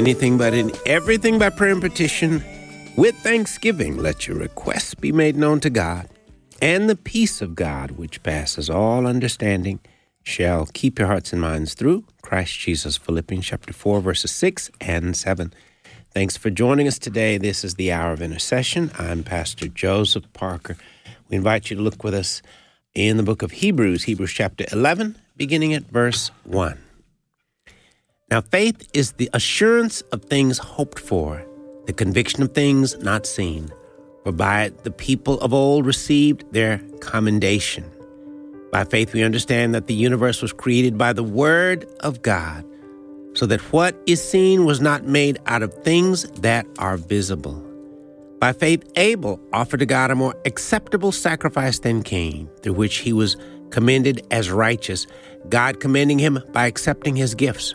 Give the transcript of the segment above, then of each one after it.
Anything, but in everything by prayer and petition, with thanksgiving, let your requests be made known to God. And the peace of God, which passes all understanding, shall keep your hearts and minds through Christ Jesus. Philippians chapter 4, verses 6 and 7. Thanks for joining us today. This is the Hour of Intercession. I'm Pastor Joseph Parker. We invite you to look with us in the book of Hebrews, Hebrews chapter 11, beginning at verse 1. Now, faith is the assurance of things hoped for, the conviction of things not seen. For by it the people of old received their commendation. By faith, we understand that the universe was created by the Word of God, so that what is seen was not made out of things that are visible. By faith, Abel offered to God a more acceptable sacrifice than Cain, through which he was commended as righteous, God commending him by accepting his gifts.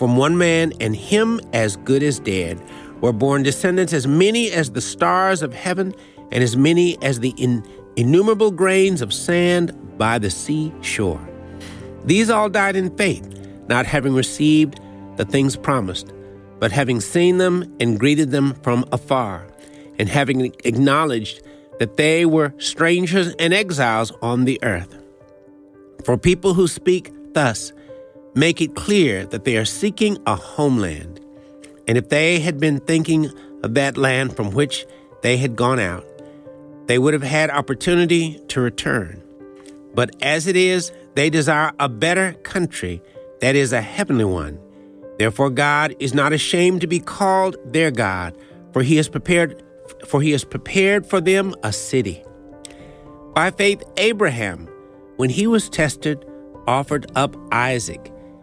from one man, and him as good as dead, were born descendants as many as the stars of heaven and as many as the in, innumerable grains of sand by the sea shore. These all died in faith, not having received the things promised, but having seen them and greeted them from afar, and having acknowledged that they were strangers and exiles on the earth. For people who speak thus make it clear that they are seeking a homeland. And if they had been thinking of that land from which they had gone out, they would have had opportunity to return. But as it is, they desire a better country, that is, a heavenly one. Therefore, God is not ashamed to be called their God, for he has prepared for he has prepared for them a city. By faith, Abraham, when he was tested, offered up Isaac,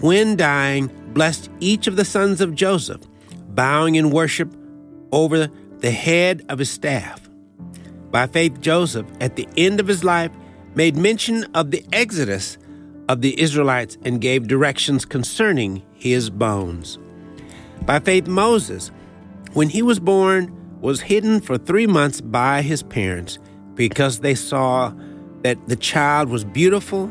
when dying, blessed each of the sons of Joseph, bowing in worship over the head of his staff. By faith, Joseph, at the end of his life, made mention of the exodus of the Israelites and gave directions concerning his bones. By faith, Moses, when he was born, was hidden for three months by his parents because they saw that the child was beautiful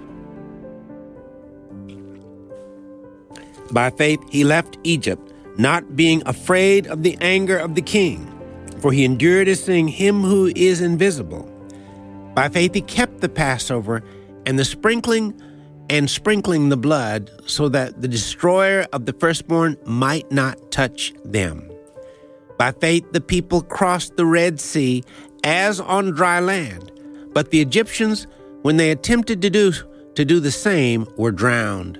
By faith, he left Egypt not being afraid of the anger of the king. for he endured as seeing him who is invisible. By faith he kept the Passover and the sprinkling and sprinkling the blood so that the destroyer of the firstborn might not touch them. By faith the people crossed the Red Sea as on dry land, but the Egyptians, when they attempted to do, to do the same, were drowned.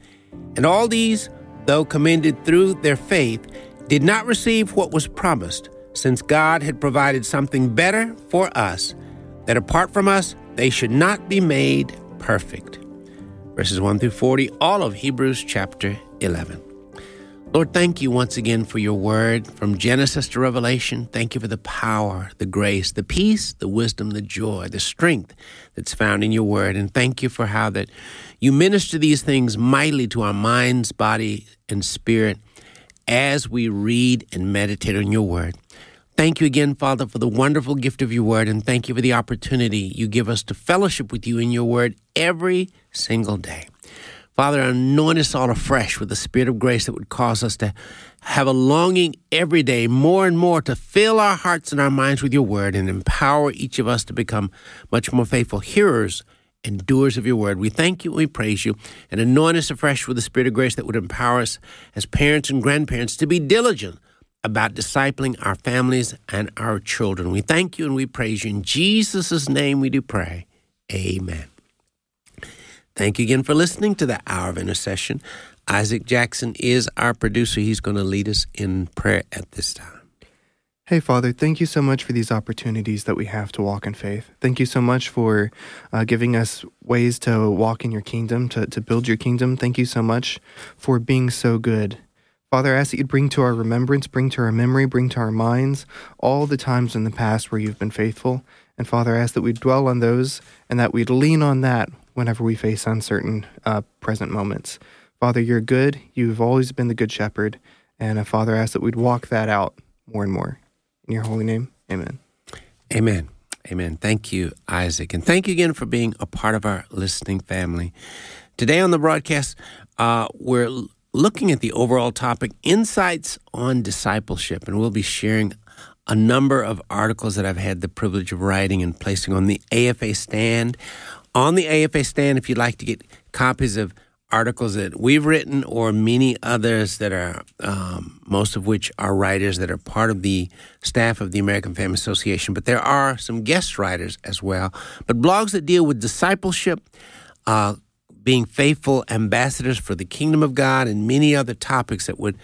And all these, though commended through their faith, did not receive what was promised since God had provided something better for us, that apart from us, they should not be made perfect. Verses 1 through 40, all of Hebrews chapter 11. Lord, thank you once again for your word from Genesis to Revelation. Thank you for the power, the grace, the peace, the wisdom, the joy, the strength that's found in your word. And thank you for how that you minister these things mightily to our minds, body, and spirit as we read and meditate on your word. Thank you again, Father, for the wonderful gift of your word, and thank you for the opportunity you give us to fellowship with you in your word every single day. Father, anoint us all afresh with the spirit of grace that would cause us to have a longing every day, more and more, to fill our hearts and our minds with your word and empower each of us to become much more faithful hearers and doers of your word. We thank you and we praise you and anoint us afresh with the spirit of grace that would empower us as parents and grandparents to be diligent about discipling our families and our children. We thank you and we praise you. In Jesus' name we do pray. Amen. Thank you again for listening to the Hour of Intercession. Isaac Jackson is our producer. He's going to lead us in prayer at this time. Hey, Father, thank you so much for these opportunities that we have to walk in faith. Thank you so much for uh, giving us ways to walk in your kingdom, to, to build your kingdom. Thank you so much for being so good Father, I ask that you'd bring to our remembrance, bring to our memory, bring to our minds all the times in the past where you've been faithful. And Father, I ask that we'd dwell on those and that we'd lean on that whenever we face uncertain uh, present moments. Father, you're good. You've always been the good shepherd. And uh, Father, I ask that we'd walk that out more and more. In your holy name, amen. Amen. Amen. Thank you, Isaac. And thank you again for being a part of our listening family. Today on the broadcast, uh, we're looking at the overall topic insights on discipleship, and we'll be sharing a number of articles that I've had the privilege of writing and placing on the AFA stand. On the AFA stand, if you'd like to get copies of articles that we've written or many others that are, um, most of which are writers that are part of the staff of the American Family Association, but there are some guest writers as well. But blogs that deal with discipleship, uh, being faithful ambassadors for the kingdom of God, and many other topics that would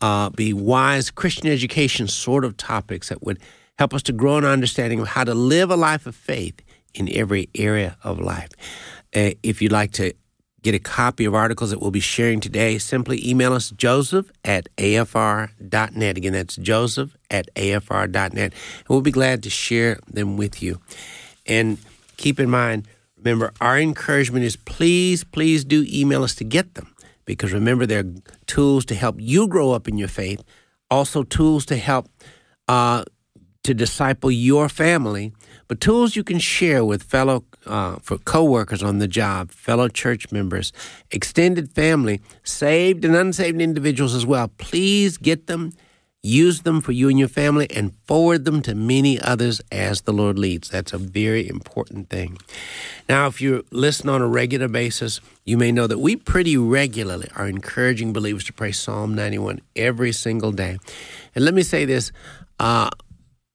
uh, be wise Christian education sort of topics that would help us to grow an understanding of how to live a life of faith in every area of life. Uh, if you'd like to get a copy of articles that we'll be sharing today, simply email us joseph at afr.net. Again, that's joseph at afr.net. And we'll be glad to share them with you. And keep in mind, Remember, our encouragement is please, please do email us to get them because remember, they're tools to help you grow up in your faith, also tools to help uh, to disciple your family, but tools you can share with fellow uh, for coworkers on the job, fellow church members, extended family, saved and unsaved individuals as well. Please get them Use them for you and your family and forward them to many others as the Lord leads. That's a very important thing. Now, if you listen on a regular basis, you may know that we pretty regularly are encouraging believers to pray Psalm 91 every single day. And let me say this uh,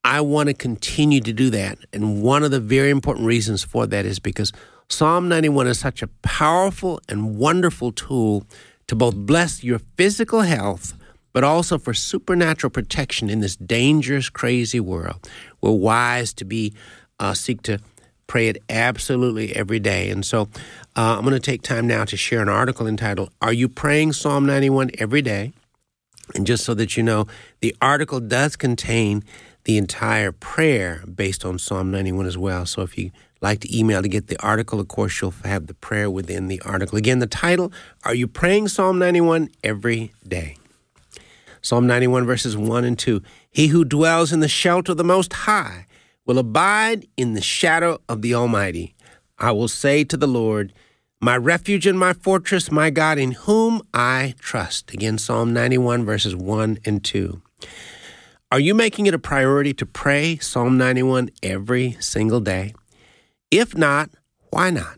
I want to continue to do that. And one of the very important reasons for that is because Psalm 91 is such a powerful and wonderful tool to both bless your physical health but also for supernatural protection in this dangerous, crazy world. We're wise to be uh, seek to pray it absolutely every day. And so uh, I'm going to take time now to share an article entitled "Are You Praying Psalm 91 Every Day?" And just so that you know, the article does contain the entire prayer based on Psalm 91 as well. So if you like to email to get the article, of course, you'll have the prayer within the article. Again, the title Are You Praying Psalm 91 Every Day? Psalm 91, verses 1 and 2. He who dwells in the shelter of the Most High will abide in the shadow of the Almighty. I will say to the Lord, my refuge and my fortress, my God, in whom I trust. Again, Psalm 91, verses 1 and 2. Are you making it a priority to pray Psalm 91 every single day? If not, why not?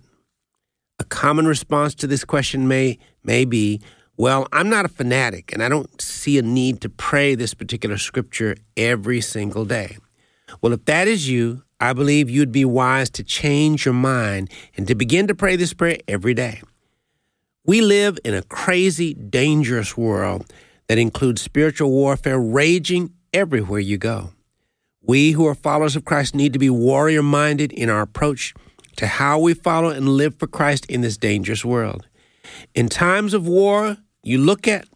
A common response to this question may, may be well, I'm not a fanatic and I don't see a need to pray this particular scripture every single day. Well, if that is you, I believe you'd be wise to change your mind and to begin to pray this prayer every day. We live in a crazy, dangerous world that includes spiritual warfare raging everywhere you go. We who are followers of Christ need to be warrior minded in our approach to how we follow and live for Christ in this dangerous world. In times of war, you look at,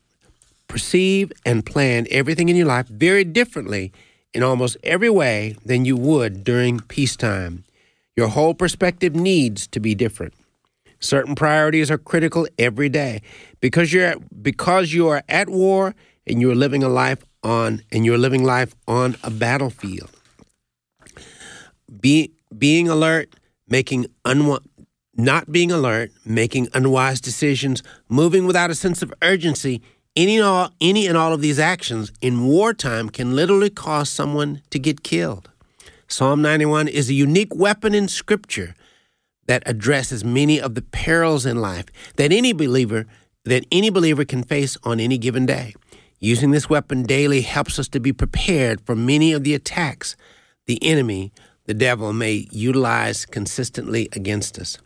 perceive, and plan everything in your life very differently in almost every way than you would during peacetime. Your whole perspective needs to be different. Certain priorities are critical every day because you're because you are at war and you're living a life on and you're living life on a battlefield. Be, being alert, making unwa- not being alert, making unwise decisions, moving without a sense of urgency, any and all, any and all of these actions in wartime can literally cause someone to get killed. Psalm 91 is a unique weapon in Scripture that addresses many of the perils in life that any believer that any believer can face on any given day. Using this weapon daily helps us to be prepared for many of the attacks the enemy, the devil, may utilize consistently against us.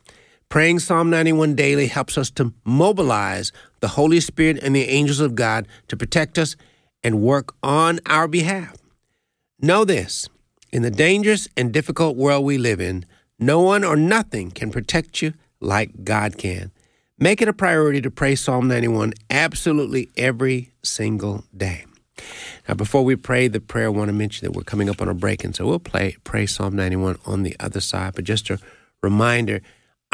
Praying Psalm 91 daily helps us to mobilize the Holy Spirit and the angels of God to protect us and work on our behalf. Know this in the dangerous and difficult world we live in, no one or nothing can protect you like God can. Make it a priority to pray Psalm 91 absolutely every single day. Now, before we pray the prayer, I want to mention that we're coming up on a break, and so we'll play, pray Psalm 91 on the other side. But just a reminder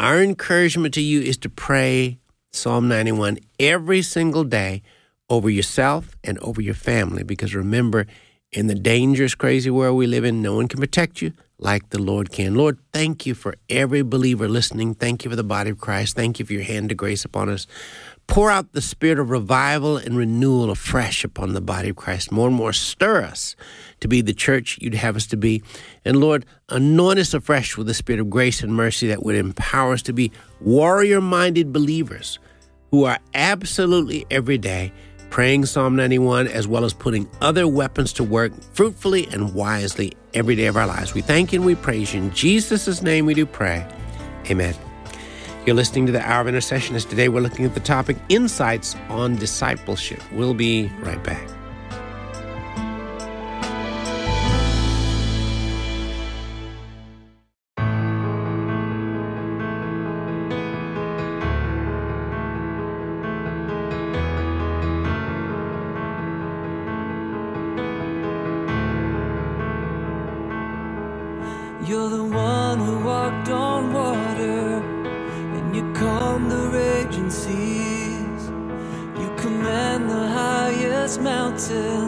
our encouragement to you is to pray Psalm 91 every single day over yourself and over your family because remember, in the dangerous, crazy world we live in, no one can protect you like the Lord can. Lord, thank you for every believer listening. Thank you for the body of Christ. Thank you for your hand of grace upon us. Pour out the spirit of revival and renewal afresh upon the body of Christ. More and more, stir us to be the church you'd have us to be. And Lord, anoint us afresh with the spirit of grace and mercy that would empower us to be warrior minded believers who are absolutely every day praying Psalm 91 as well as putting other weapons to work fruitfully and wisely every day of our lives. We thank you and we praise you. In Jesus' name we do pray. Amen. You're listening to the Hour of Intercession. As today we're looking at the topic Insights on Discipleship. We'll be right back. You're the one who walked on water, and you calm the raging seas. You command the highest mountains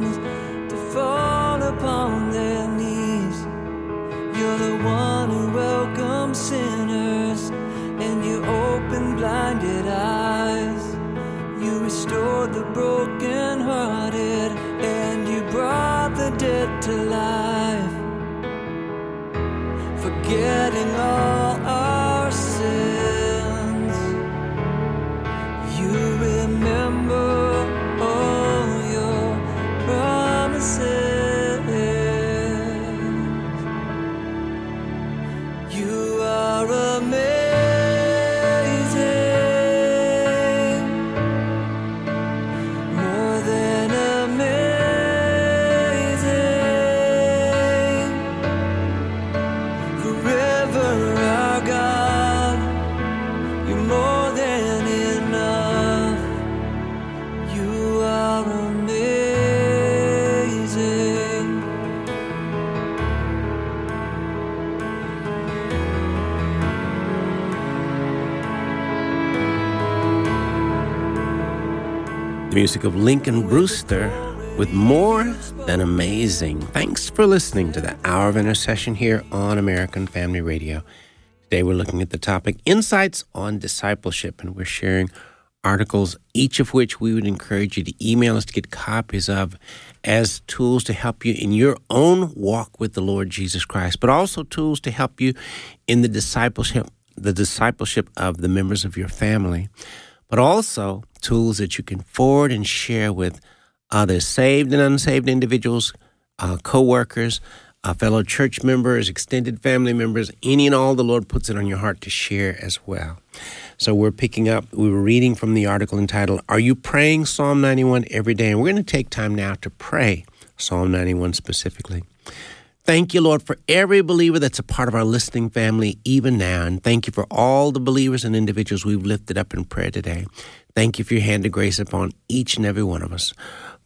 music of Lincoln Brewster with More Than Amazing. Thanks for listening to the Hour of Intercession here on American Family Radio. Today we're looking at the topic Insights on Discipleship, and we're sharing articles, each of which we would encourage you to email us to get copies of as tools to help you in your own walk with the Lord Jesus Christ, but also tools to help you in the discipleship, the discipleship of the members of your family but also tools that you can forward and share with other saved and unsaved individuals, uh, co workers, uh, fellow church members, extended family members, any and all the Lord puts it on your heart to share as well. So we're picking up, we were reading from the article entitled, Are You Praying Psalm 91 Every Day? And we're going to take time now to pray Psalm 91 specifically. Thank you, Lord, for every believer that's a part of our listening family, even now. And thank you for all the believers and individuals we've lifted up in prayer today. Thank you for your hand of grace upon each and every one of us.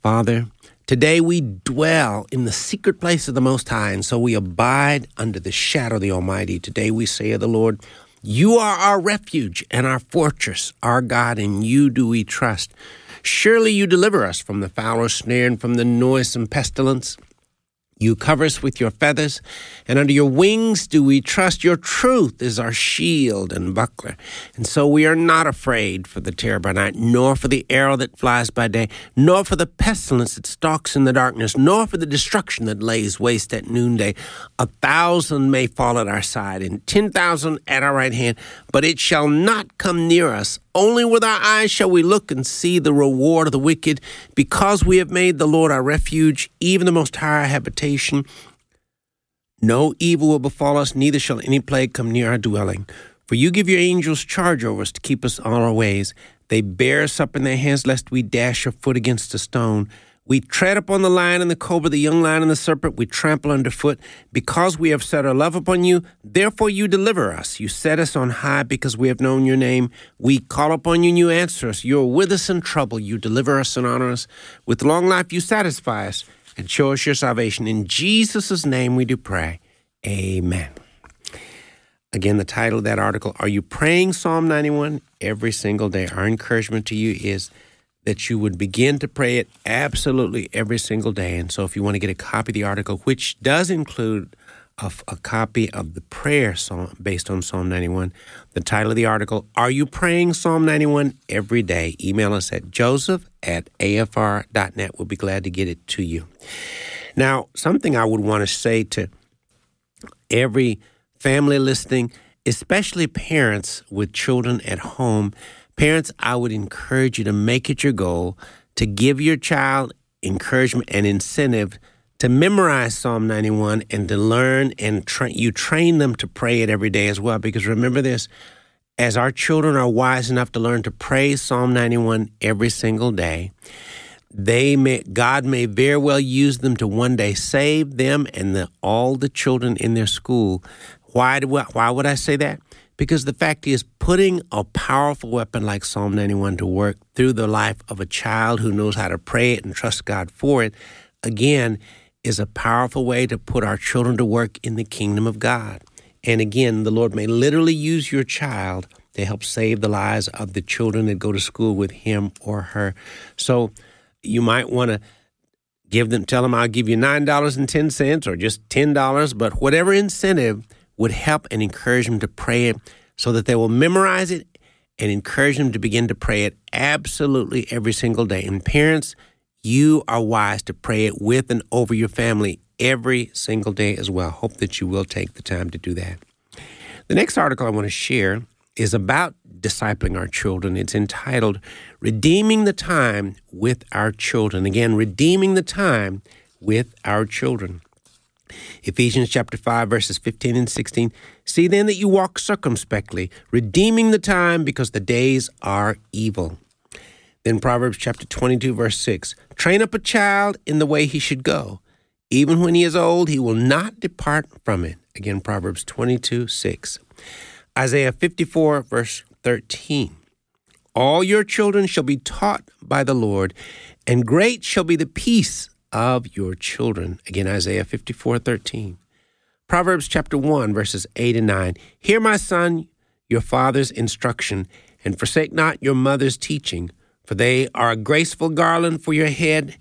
Father, today we dwell in the secret place of the Most High, and so we abide under the shadow of the Almighty. Today we say of the Lord, You are our refuge and our fortress, our God, in you do we trust. Surely you deliver us from the foul snare and from the noisome pestilence. You cover us with your feathers, and under your wings do we trust. Your truth is our shield and buckler. And so we are not afraid for the terror by night, nor for the arrow that flies by day, nor for the pestilence that stalks in the darkness, nor for the destruction that lays waste at noonday. A thousand may fall at our side, and ten thousand at our right hand, but it shall not come near us. Only with our eyes shall we look and see the reward of the wicked, because we have made the Lord our refuge, even the Most High habitation. No evil will befall us, neither shall any plague come near our dwelling. For you give your angels charge over us to keep us on our ways. They bear us up in their hands, lest we dash our foot against a stone. We tread upon the lion and the cobra, the young lion and the serpent, we trample underfoot. Because we have set our love upon you, therefore you deliver us. You set us on high because we have known your name. We call upon you and you answer us. You are with us in trouble. You deliver us and honor us. With long life you satisfy us and show us your salvation. In Jesus' name we do pray. Amen. Again, the title of that article Are You Praying Psalm 91 every single day? Our encouragement to you is that you would begin to pray it absolutely every single day. And so, if you want to get a copy of the article, which does include a, a copy of the prayer song based on Psalm 91, the title of the article, Are You Praying Psalm 91 Every Day? Email us at joseph at afr.net. We'll be glad to get it to you. Now, something I would want to say to every family listening, especially parents with children at home, Parents, I would encourage you to make it your goal to give your child encouragement and incentive to memorize Psalm 91 and to learn and tra- you train them to pray it every day as well. Because remember this, as our children are wise enough to learn to pray Psalm 91 every single day, they may God may very well use them to one day save them and the, all the children in their school. Why do why would I say that? Because the fact is, putting a powerful weapon like Psalm 91 to work through the life of a child who knows how to pray it and trust God for it, again, is a powerful way to put our children to work in the kingdom of God. And again, the Lord may literally use your child to help save the lives of the children that go to school with him or her. So you might want to Give them, tell them I'll give you $9.10 or just $10, but whatever incentive would help and encourage them to pray it so that they will memorize it and encourage them to begin to pray it absolutely every single day. And parents, you are wise to pray it with and over your family every single day as well. Hope that you will take the time to do that. The next article I want to share is about discipling our children. It's entitled Redeeming the Time with Our Children. Again, redeeming the time with our children. Ephesians chapter 5, verses 15 and 16. See then that you walk circumspectly, redeeming the time because the days are evil. Then Proverbs chapter 22, verse 6. Train up a child in the way he should go. Even when he is old, he will not depart from it. Again, Proverbs 22, 6. Isaiah 54, verse 13. All your children shall be taught by the Lord, and great shall be the peace of your children. Again, Isaiah 54, 13. Proverbs chapter 1, verses 8 and 9. Hear, my son, your father's instruction, and forsake not your mother's teaching, for they are a graceful garland for your head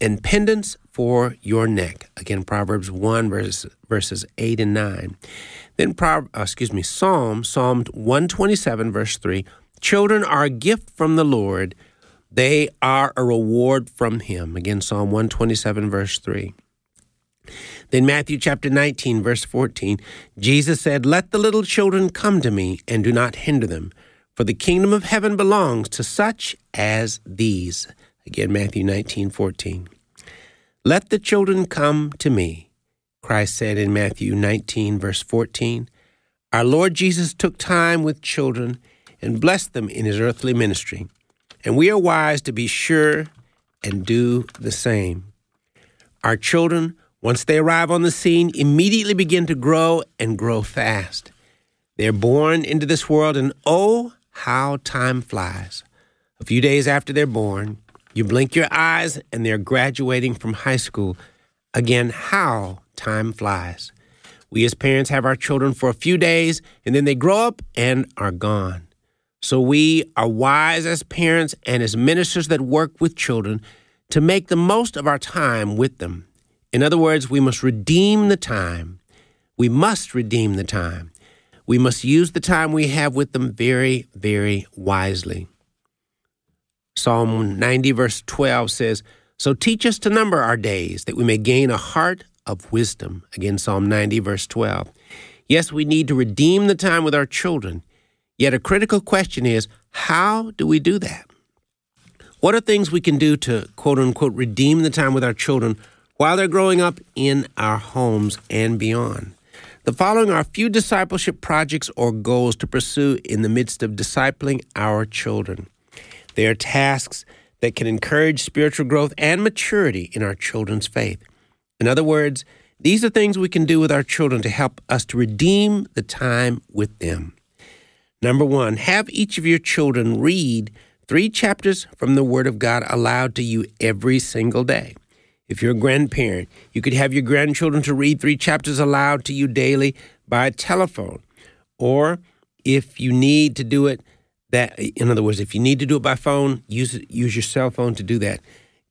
and pendants for your neck. Again, Proverbs 1, verses, verses 8 and 9. Then, uh, excuse me, Psalm, Psalm 127, verse 3 Children are a gift from the Lord, they are a reward from Him. Again, Psalm 127, verse 3. Then, Matthew chapter 19, verse 14, Jesus said, Let the little children come to me, and do not hinder them, for the kingdom of heaven belongs to such as these. Again, Matthew 19, 14. Let the children come to me. Christ said in Matthew 19, verse 14, Our Lord Jesus took time with children and blessed them in his earthly ministry, and we are wise to be sure and do the same. Our children, once they arrive on the scene, immediately begin to grow and grow fast. They're born into this world, and oh, how time flies. A few days after they're born, you blink your eyes and they're graduating from high school. Again, how time flies. We as parents have our children for a few days and then they grow up and are gone. So we are wise as parents and as ministers that work with children to make the most of our time with them. In other words, we must redeem the time. We must redeem the time. We must use the time we have with them very, very wisely. Psalm 90, verse 12 says, So teach us to number our days, that we may gain a heart of wisdom. Again, Psalm 90, verse 12. Yes, we need to redeem the time with our children. Yet a critical question is how do we do that? What are things we can do to quote unquote redeem the time with our children while they're growing up in our homes and beyond? The following are a few discipleship projects or goals to pursue in the midst of discipling our children. They are tasks that can encourage spiritual growth and maturity in our children's faith. In other words, these are things we can do with our children to help us to redeem the time with them. Number one, have each of your children read three chapters from the Word of God aloud to you every single day. If you're a grandparent, you could have your grandchildren to read three chapters aloud to you daily by telephone. Or if you need to do it that in other words, if you need to do it by phone, use use your cell phone to do that.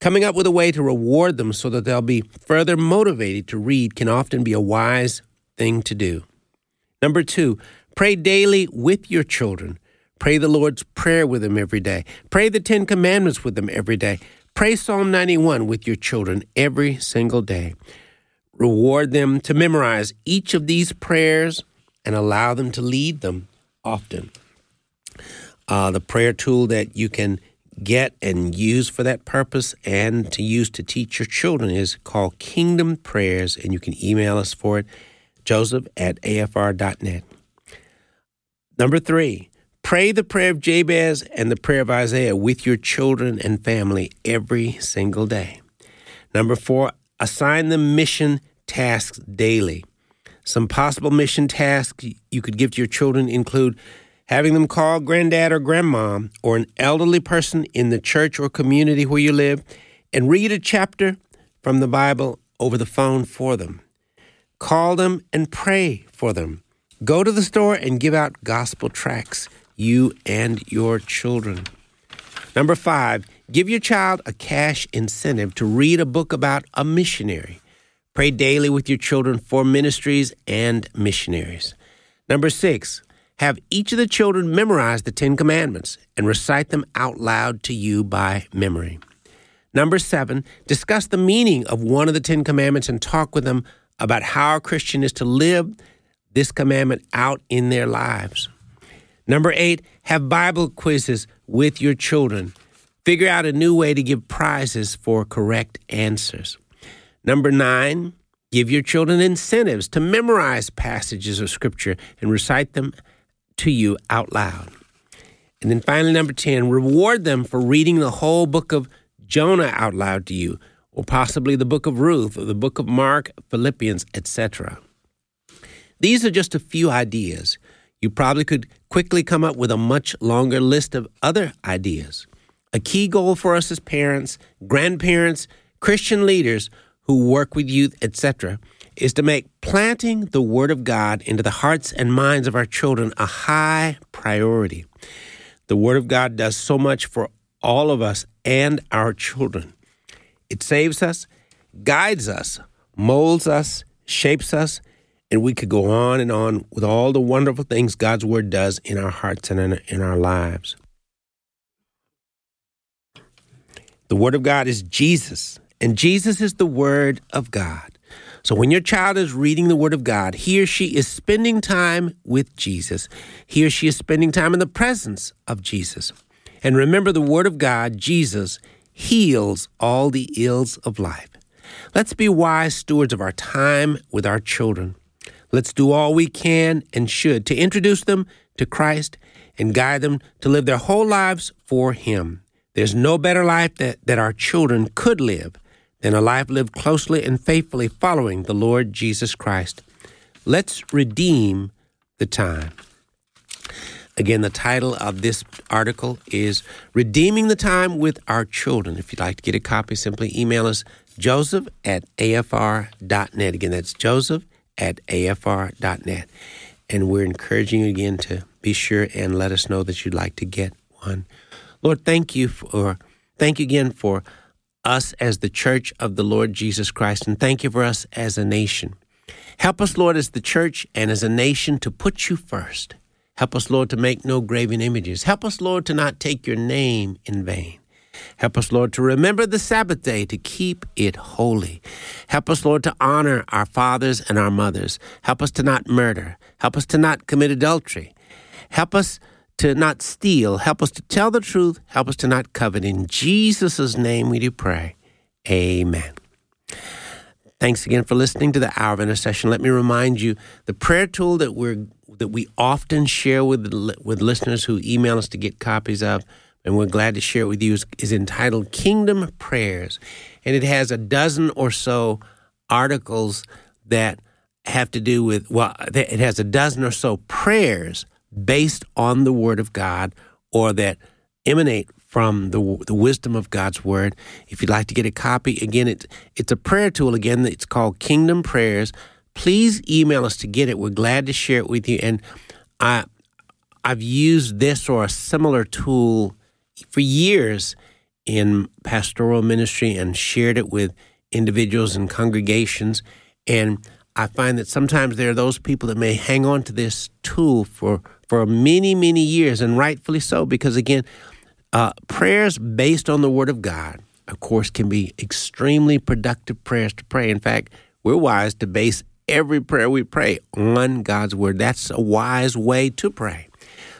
Coming up with a way to reward them so that they'll be further motivated to read can often be a wise thing to do. Number 2, pray daily with your children. Pray the Lord's Prayer with them every day. Pray the 10 commandments with them every day. Pray Psalm 91 with your children every single day. Reward them to memorize each of these prayers and allow them to lead them often. Uh, the prayer tool that you can get and use for that purpose and to use to teach your children is called Kingdom Prayers, and you can email us for it, joseph at afr.net. Number three, pray the prayer of Jabez and the prayer of Isaiah with your children and family every single day. Number four, assign them mission tasks daily. Some possible mission tasks you could give to your children include having them call granddad or grandma or an elderly person in the church or community where you live and read a chapter from the Bible over the phone for them. Call them and pray for them. Go to the store and give out gospel tracts, you and your children. Number five, Give your child a cash incentive to read a book about a missionary. Pray daily with your children for ministries and missionaries. Number six, have each of the children memorize the Ten Commandments and recite them out loud to you by memory. Number seven, discuss the meaning of one of the Ten Commandments and talk with them about how a Christian is to live this commandment out in their lives. Number eight, have Bible quizzes with your children. Figure out a new way to give prizes for correct answers. Number nine, give your children incentives to memorize passages of Scripture and recite them to you out loud. And then finally, number 10, reward them for reading the whole book of Jonah out loud to you, or possibly the book of Ruth, or the book of Mark, Philippians, etc. These are just a few ideas. You probably could quickly come up with a much longer list of other ideas. A key goal for us as parents, grandparents, Christian leaders who work with youth, etc., is to make planting the Word of God into the hearts and minds of our children a high priority. The Word of God does so much for all of us and our children. It saves us, guides us, molds us, shapes us, and we could go on and on with all the wonderful things God's Word does in our hearts and in, our lives. The Word of God is Jesus, and Jesus is the Word of God. So when your child is reading the Word of God, he or she is spending time with Jesus. He or she is spending time in the presence of Jesus. And remember, the Word of God, Jesus, heals all the ills of life. Let's be wise stewards of our time with our children. Let's do all we can and should to introduce them to Christ and guide them to live their whole lives for Him. There's no better life that, that our children could live than a life lived closely and faithfully following the Lord Jesus Christ. Let's redeem the time. Again, the title of this article is Redeeming the Time with Our Children. If you'd like to get a copy, simply email us joseph at afr.net. Again, that's joseph at afr.net. And we're encouraging you again to be sure and let us know that you'd like to get one. Lord, thank you for thank you again for us as the church of the Lord Jesus Christ, and thank you for us as a nation. Help us, Lord, as the church and as a nation to put you first. Help us, Lord, to make no graven images. Help us, Lord, to not take your name in vain. Help us, Lord, to remember the Sabbath day, to keep it holy. Help us, Lord, to honor our fathers and our mothers. Help us to not murder. Help us to not commit adultery. Help us to not steal. Help us to tell the truth. Help us to not covet. In Jesus' name we do pray. Amen. Thanks again for listening to the Hour of Intercession. Let me remind you the prayer tool that we're that we often share with with listeners who email us to get copies of and we're glad to share it with you, is, is entitled Kingdom Prayers. And it has a dozen or so articles that have to do with, well, it has a dozen or so prayers based on the Word of God or that emanate from the, the wisdom of God's Word. If you'd like to get a copy, again, it, it's a prayer tool. Again, it's called Kingdom Prayers. Please email us to get it. We're glad to share it with you. And I, I've used this or a similar tool for years in pastoral ministry and shared it with individuals and congregations. And I find that sometimes there are those people that may hang on to this tool for, for many, many years, and rightfully so, because again, uh, prayers based on the Word of God, of course, can be extremely productive prayers to pray. In fact, we're wise to base every prayer we pray on God's Word. That's a wise way to pray.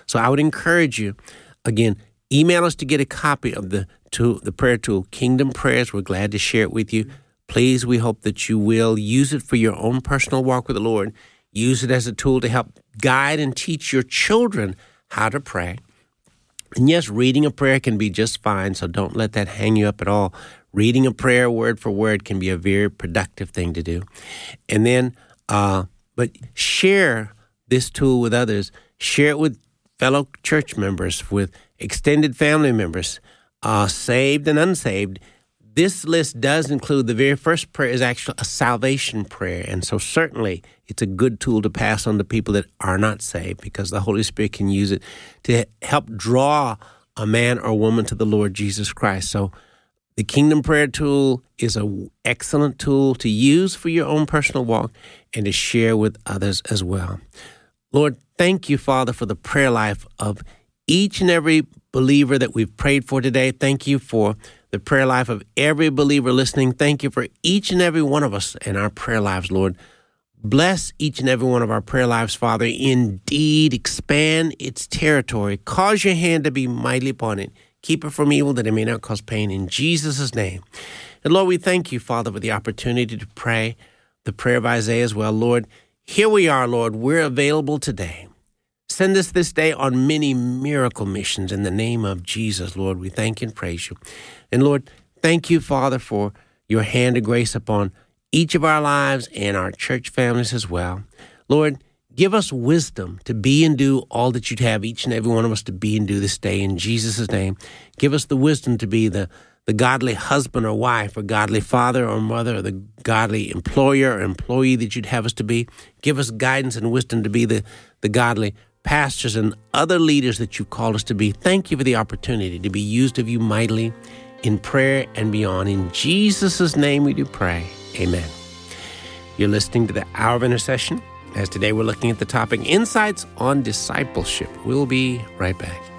So I would encourage you, again, Email us to get a copy of the tool, the prayer tool, Kingdom Prayers. We're glad to share it with you. Please, we hope that you will use it for your own personal walk with the Lord. Use it as a tool to help guide and teach your children how to pray. And yes, reading a prayer can be just fine, so don't let that hang you up at all. Reading a prayer word for word can be a very productive thing to do. And then, uh, but share this tool with others. Share it with fellow church members, with extended family members, uh, saved and unsaved. This list does include the very first prayer is actually a salvation prayer. And so, certainly, it's a good tool to pass on to people that are not saved because the Holy Spirit can use it to help draw a man or woman to the Lord Jesus Christ. So the Kingdom Prayer Tool is an excellent tool to use for your own personal walk and to share with others as well. Lord, thank you, Father, for the prayer life of each and every believer that we've prayed for today. Thank you for the prayer life of every believer listening. Thank you for each and every one of us in our prayer lives, Lord. Bless each and every one of our prayer lives, Father. Indeed, expand its territory. Cause your hand to be mightily upon it. Keep it from evil that it may not cause pain. In Jesus' name. And Lord, we thank you, Father, for the opportunity to pray the prayer of Isaiah as well. Lord, here we are, Lord. We're available today. Send us this day on many miracle missions in the name of Jesus, Lord. We thank and praise you. And Lord, thank you, Father, for your hand of grace upon each of our lives and our church families as well. Lord, give us wisdom to be and do all that you'd have each and every one of us to be and do this day in Jesus' name. Give us the wisdom to be the, the godly husband or wife, or godly father or mother, or the godly employer or employee that you'd have us to be. Give us guidance and wisdom to be the, the godly pastors and other leaders that you've called us to be. Thank you for the opportunity to be used of you mightily in prayer and beyond. In Jesus' name we do pray. Amen. You're listening to the Hour of Intercession. As today we're looking at the topic Insights on Discipleship. We'll be right back.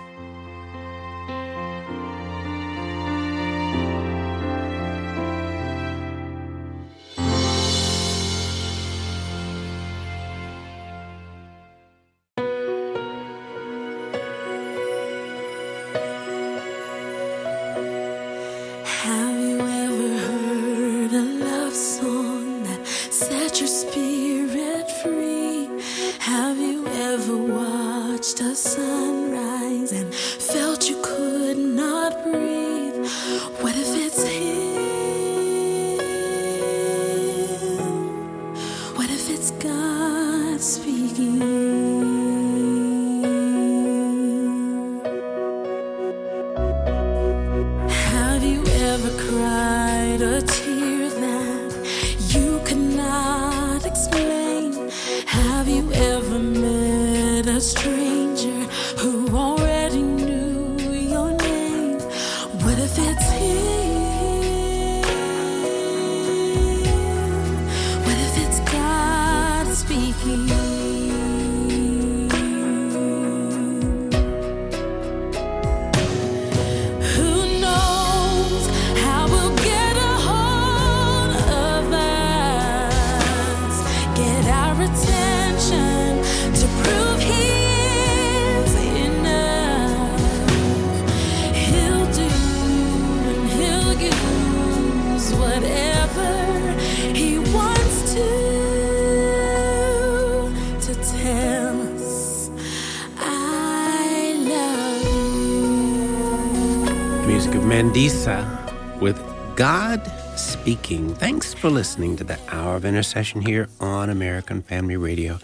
Mandisa with God Speaking. Thanks for listening to the Hour of Intercession here on American Family Radio.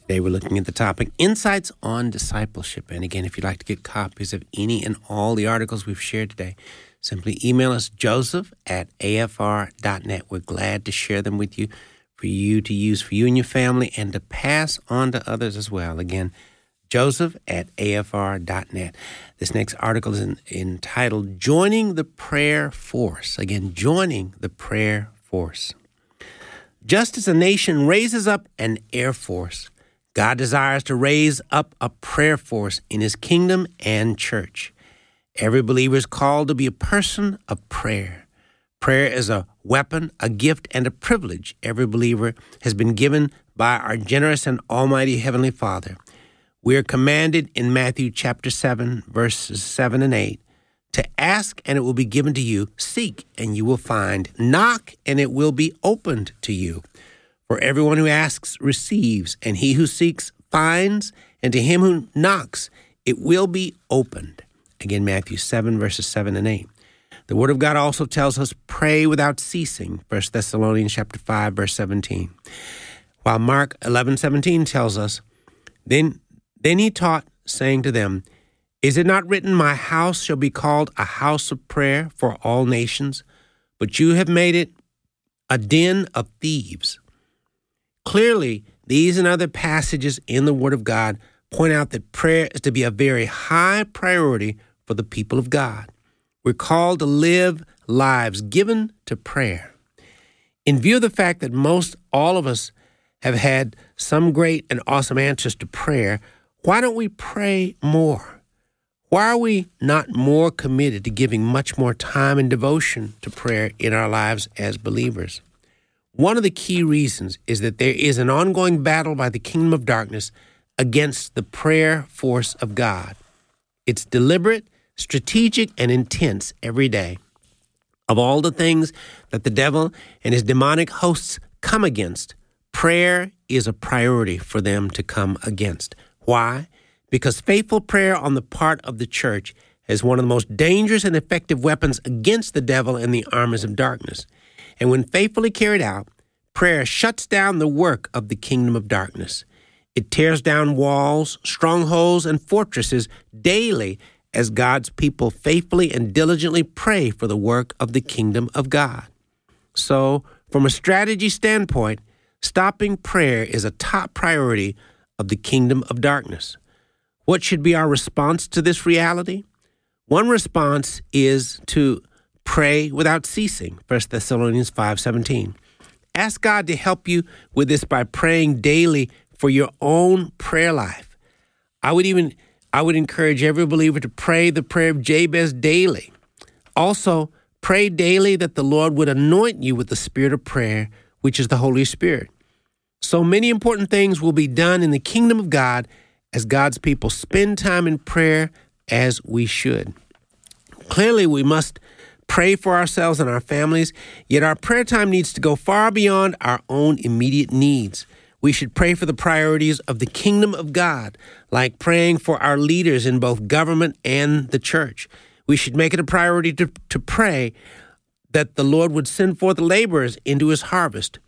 Today we're looking at the topic Insights on Discipleship. And again, if you'd like to get copies of any and all the articles we've shared today, simply email us joseph at afr.net. We're glad to share them with you for you to use for you and your family and to pass on to others as well. Again, joseph at afr.net. This next article is in, entitled Joining the Prayer Force. Again, joining the prayer force. Just as a nation raises up an air force, God desires to raise up a prayer force in his kingdom and church. Every believer is called to be a person of prayer. Prayer is a weapon, a gift, and a privilege every believer has been given by our generous and almighty Heavenly Father. We are commanded in Matthew chapter 7, verses 7 and 8 to ask and it will be given to you, seek and you will find, knock and it will be opened to you. For everyone who asks receives, and he who seeks finds, and to him who knocks it will be opened. Again, Matthew 7, verses 7 and 8. The Word of God also tells us, pray without ceasing, 1 Thessalonians chapter 5, verse 17. While Mark 11, 17 tells us, then then he taught, saying to them, Is it not written, My house shall be called a house of prayer for all nations? But you have made it a den of thieves. Clearly, these and other passages in the Word of God point out that prayer is to be a very high priority for the people of God. We're called to live lives given to prayer. In view of the fact that most all of us have had some great and awesome answers to prayer, why don't we pray more? Why are we not more committed to giving much more time and devotion to prayer in our lives as believers? One of the key reasons is that there is an ongoing battle by the kingdom of darkness against the prayer force of God. It's deliberate, strategic, and intense every day. Of all the things that the devil and his demonic hosts come against, prayer is a priority for them to come against. Why? Because faithful prayer on the part of the church is one of the most dangerous and effective weapons against the devil and the armies of darkness. And when faithfully carried out, prayer shuts down the work of the kingdom of darkness. It tears down walls, strongholds, and fortresses daily as God's people faithfully and diligently pray for the work of the kingdom of God. So, from a strategy standpoint, stopping prayer is a top priority of the kingdom of darkness. What should be our response to this reality? One response is to pray without ceasing. 1 Thessalonians 5:17. Ask God to help you with this by praying daily for your own prayer life. I would even I would encourage every believer to pray the prayer of Jabez daily. Also, pray daily that the Lord would anoint you with the spirit of prayer, which is the Holy Spirit. So many important things will be done in the kingdom of God as God's people spend time in prayer as we should. Clearly, we must pray for ourselves and our families, yet our prayer time needs to go far beyond our own immediate needs. We should pray for the priorities of the kingdom of God, like praying for our leaders in both government and the church. We should make it a priority to, to pray that the Lord would send forth laborers into his harvest.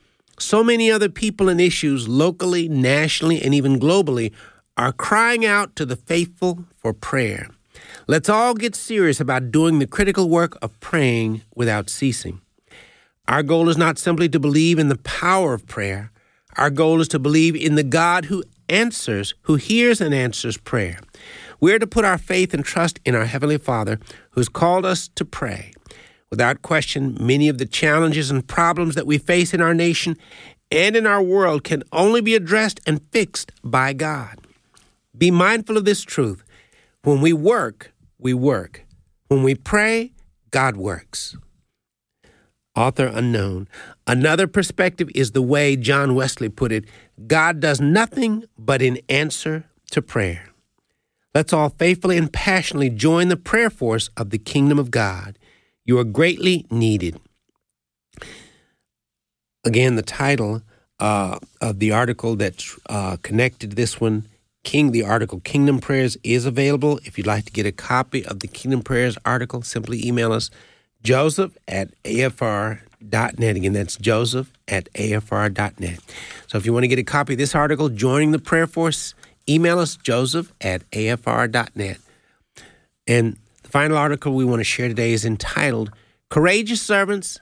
So many other people and issues, locally, nationally, and even globally, are crying out to the faithful for prayer. Let's all get serious about doing the critical work of praying without ceasing. Our goal is not simply to believe in the power of prayer. Our goal is to believe in the God who answers, who hears and answers prayer. We're to put our faith and trust in our Heavenly Father who's called us to pray. Without question, many of the challenges and problems that we face in our nation and in our world can only be addressed and fixed by God. Be mindful of this truth. When we work, we work. When we pray, God works. Author unknown. Another perspective is the way John Wesley put it God does nothing but in answer to prayer. Let's all faithfully and passionately join the prayer force of the kingdom of God. You are greatly needed. Again, the title uh, of the article that's uh, connected this one, King, the article Kingdom Prayers, is available. If you'd like to get a copy of the Kingdom Prayers article, simply email us joseph at afr.net. Again, that's joseph at afr.net. So if you want to get a copy of this article, joining the prayer force, email us joseph at afr.net. And final article we want to share today is entitled Courageous Servants,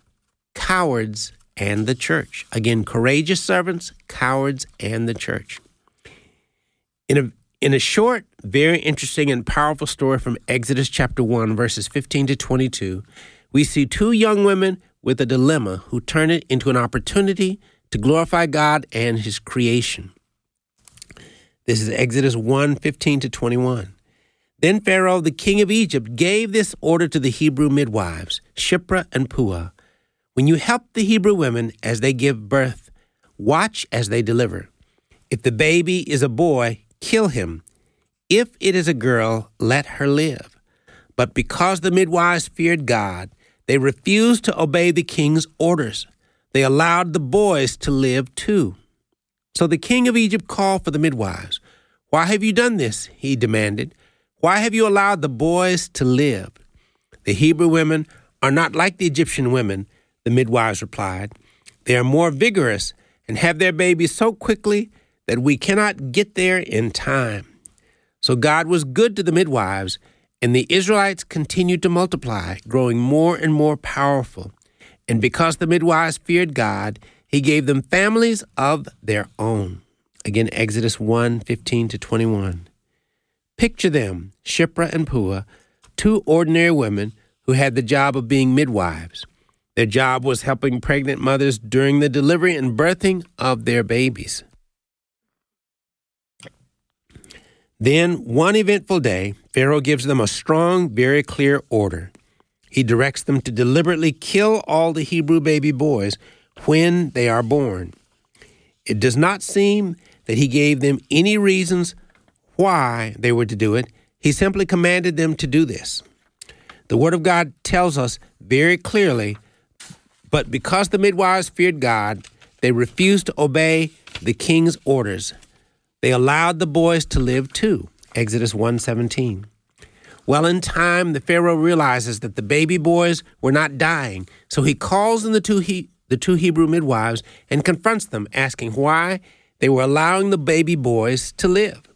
Cowards, and the Church. Again, Courageous Servants, Cowards, and the Church. In a in a short, very interesting and powerful story from Exodus chapter 1, verses 15 to 22, we see two young women with a dilemma who turn it into an opportunity to glorify God and his creation. This is Exodus 1 15 to 21. Then Pharaoh, the king of Egypt, gave this order to the Hebrew midwives, Shiphrah and Puah When you help the Hebrew women as they give birth, watch as they deliver. If the baby is a boy, kill him. If it is a girl, let her live. But because the midwives feared God, they refused to obey the king's orders. They allowed the boys to live too. So the king of Egypt called for the midwives. Why have you done this? he demanded. Why have you allowed the boys to live? The Hebrew women are not like the Egyptian women, the midwives replied. They are more vigorous and have their babies so quickly that we cannot get there in time. So God was good to the midwives, and the Israelites continued to multiply, growing more and more powerful. And because the midwives feared God, he gave them families of their own. Again, Exodus 1 15 to 21. Picture them, Shiphrah and Puah, two ordinary women who had the job of being midwives. Their job was helping pregnant mothers during the delivery and birthing of their babies. Then, one eventful day, Pharaoh gives them a strong, very clear order. He directs them to deliberately kill all the Hebrew baby boys when they are born. It does not seem that he gave them any reasons why they were to do it. He simply commanded them to do this. The Word of God tells us very clearly, but because the midwives feared God, they refused to obey the king's orders. They allowed the boys to live too. Exodus 1:17. Well, in time, the Pharaoh realizes that the baby boys were not dying, so he calls in the two, he, the two Hebrew midwives and confronts them, asking why they were allowing the baby boys to live.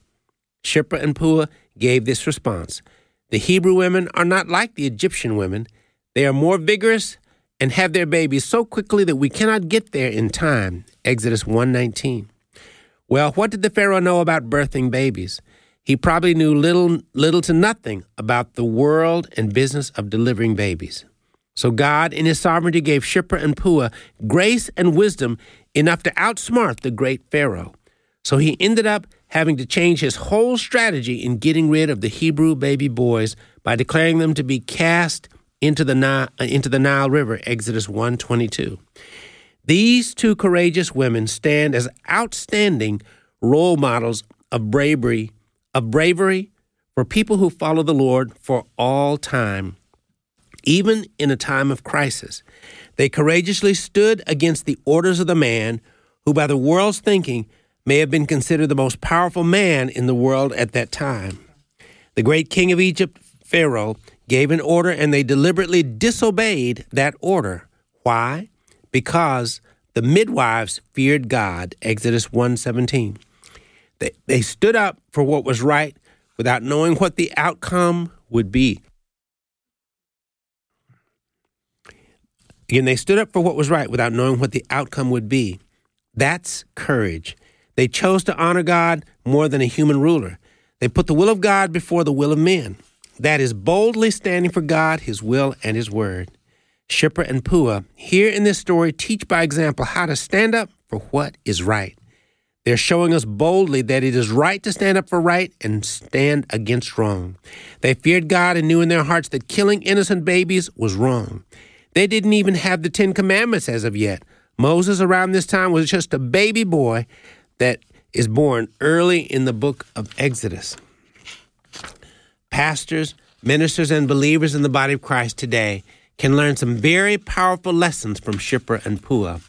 Shiphrah and Puah gave this response The Hebrew women are not like the Egyptian women. They are more vigorous and have their babies so quickly that we cannot get there in time. Exodus 119. Well, what did the Pharaoh know about birthing babies? He probably knew little, little to nothing about the world and business of delivering babies. So God, in His sovereignty, gave Shiphrah and Puah grace and wisdom enough to outsmart the great Pharaoh. So he ended up having to change his whole strategy in getting rid of the Hebrew baby boys by declaring them to be cast into the Nile, uh, into the Nile River, Exodus 1:22. These two courageous women stand as outstanding role models of bravery of bravery for people who follow the Lord for all time, even in a time of crisis. They courageously stood against the orders of the man who, by the world's thinking, may have been considered the most powerful man in the world at that time. The great king of Egypt, Pharaoh, gave an order and they deliberately disobeyed that order. Why? Because the midwives feared God. Exodus 1:17. They, they stood up for what was right without knowing what the outcome would be. Again, they stood up for what was right without knowing what the outcome would be. That's courage. They chose to honor God more than a human ruler. They put the will of God before the will of men. That is boldly standing for God, His will, and His word. Shiphrah and Puah, here in this story, teach by example how to stand up for what is right. They're showing us boldly that it is right to stand up for right and stand against wrong. They feared God and knew in their hearts that killing innocent babies was wrong. They didn't even have the Ten Commandments as of yet. Moses, around this time, was just a baby boy that is born early in the book of Exodus. Pastors, ministers, and believers in the body of Christ today can learn some very powerful lessons from Shiphrah and Puah.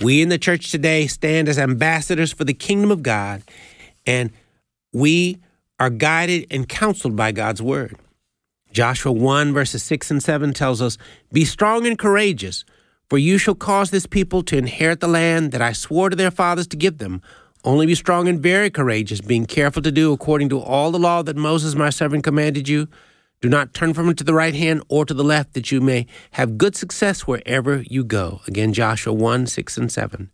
We in the church today stand as ambassadors for the kingdom of God, and we are guided and counseled by God's word. Joshua 1, verses 6 and 7 tells us, Be strong and courageous, for you shall cause this people to inherit the land that I swore to their fathers to give them. Only be strong and very courageous, being careful to do according to all the law that Moses my servant commanded you. Do not turn from it to the right hand or to the left, that you may have good success wherever you go. Again, Joshua 1 6 and 7.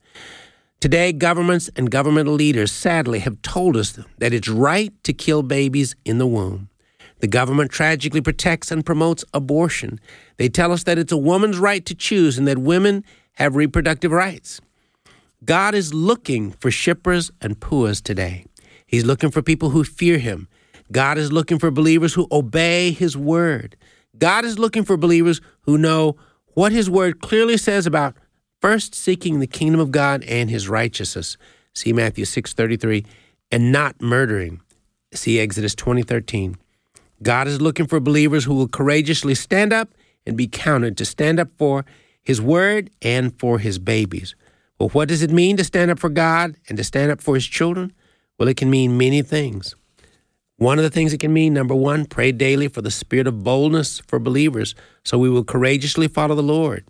Today, governments and governmental leaders sadly have told us that it's right to kill babies in the womb. The government tragically protects and promotes abortion. They tell us that it's a woman's right to choose and that women have reproductive rights. God is looking for Shiphrahs and Puahs today. He's looking for people who fear him God is looking for believers who obey his word. God is looking for believers who know what his word clearly says about first seeking the kingdom of God and his righteousness. See Matthew 6:33 and not murdering. See Exodus 20:13. God is looking for believers who will courageously stand up and be counted to stand up for his word and for his babies. Well, what does it mean to stand up for God and to stand up for his children? Well, it can mean many things. One of the things it can mean, number one, pray daily for the spirit of boldness for believers so we will courageously follow the Lord.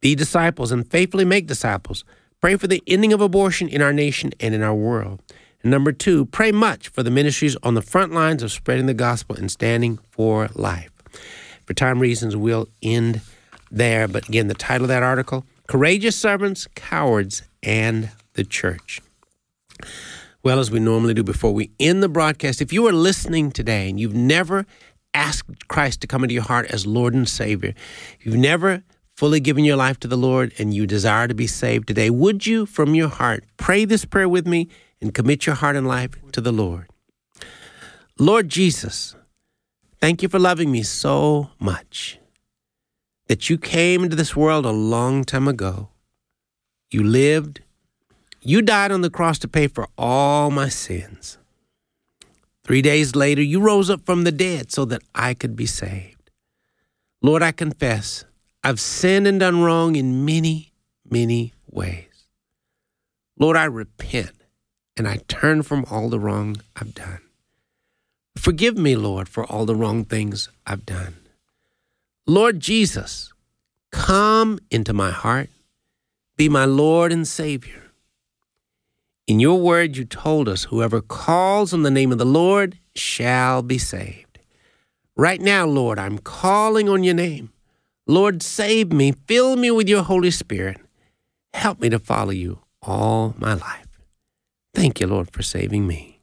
Be disciples and faithfully make disciples. Pray for the ending of abortion in our nation and in our world. And number two, pray much for the ministries on the front lines of spreading the gospel and standing for life. For time reasons, we'll end there. But again, the title of that article Courageous Servants, Cowards, and the Church well, as we normally do before we end the broadcast, if you are listening today and you've never asked Christ to come into your heart as Lord and Savior, you've never fully given your life to the Lord and you desire to be saved today, would you, from your heart, pray this prayer with me and commit your heart and life to the Lord? Lord Jesus, thank you for loving me so much that you came into this world a long time ago. You lived, you died on the cross to pay for all my sins. Three days later, you rose up from the dead so that I could be saved. Lord, I confess I've sinned and done wrong in many, many ways. Lord, I repent and I turn from all the wrong I've done. Forgive me, Lord, for all the wrong things I've done. Lord Jesus, come into my heart, be my Lord and Savior. In your word, you told us whoever calls on the name of the Lord shall be saved. Right now, Lord, I'm calling on your name. Lord, save me, fill me with your Holy Spirit. Help me to follow you all my life. Thank you, Lord, for saving me.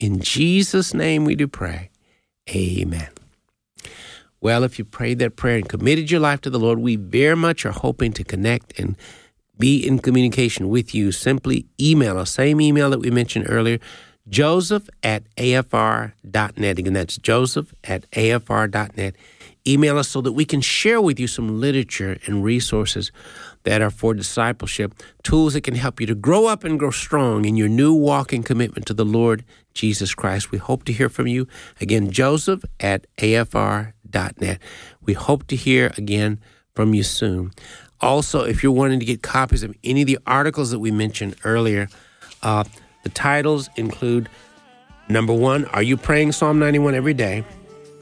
In Jesus' name we do pray. Amen. Well, if you prayed that prayer and committed your life to the Lord, we very much are hoping to connect and be in communication with you, simply email us. Same email that we mentioned earlier, joseph at afr.net. Again, that's joseph at afr.net. Email us so that we can share with you some literature and resources that are for discipleship, tools that can help you to grow up and grow strong in your new walking commitment to the Lord Jesus Christ. We hope to hear from you. Again, joseph at afr.net. We hope to hear again from you soon. Also, if you're wanting to get copies of any of the articles that we mentioned earlier, uh, the titles include number one, Are You Praying Psalm 91 Every Day?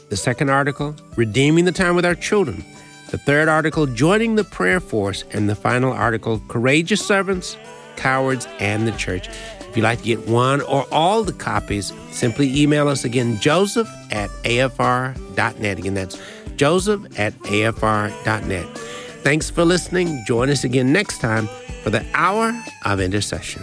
The second article, Redeeming the Time with Our Children. The third article, Joining the Prayer Force. And the final article, Courageous Servants, Cowards, and the Church. If you'd like to get one or all the copies, simply email us again, joseph at afr.net. Again, that's joseph at afr.net. Thanks for listening. Join us again next time for the Hour of Intercession.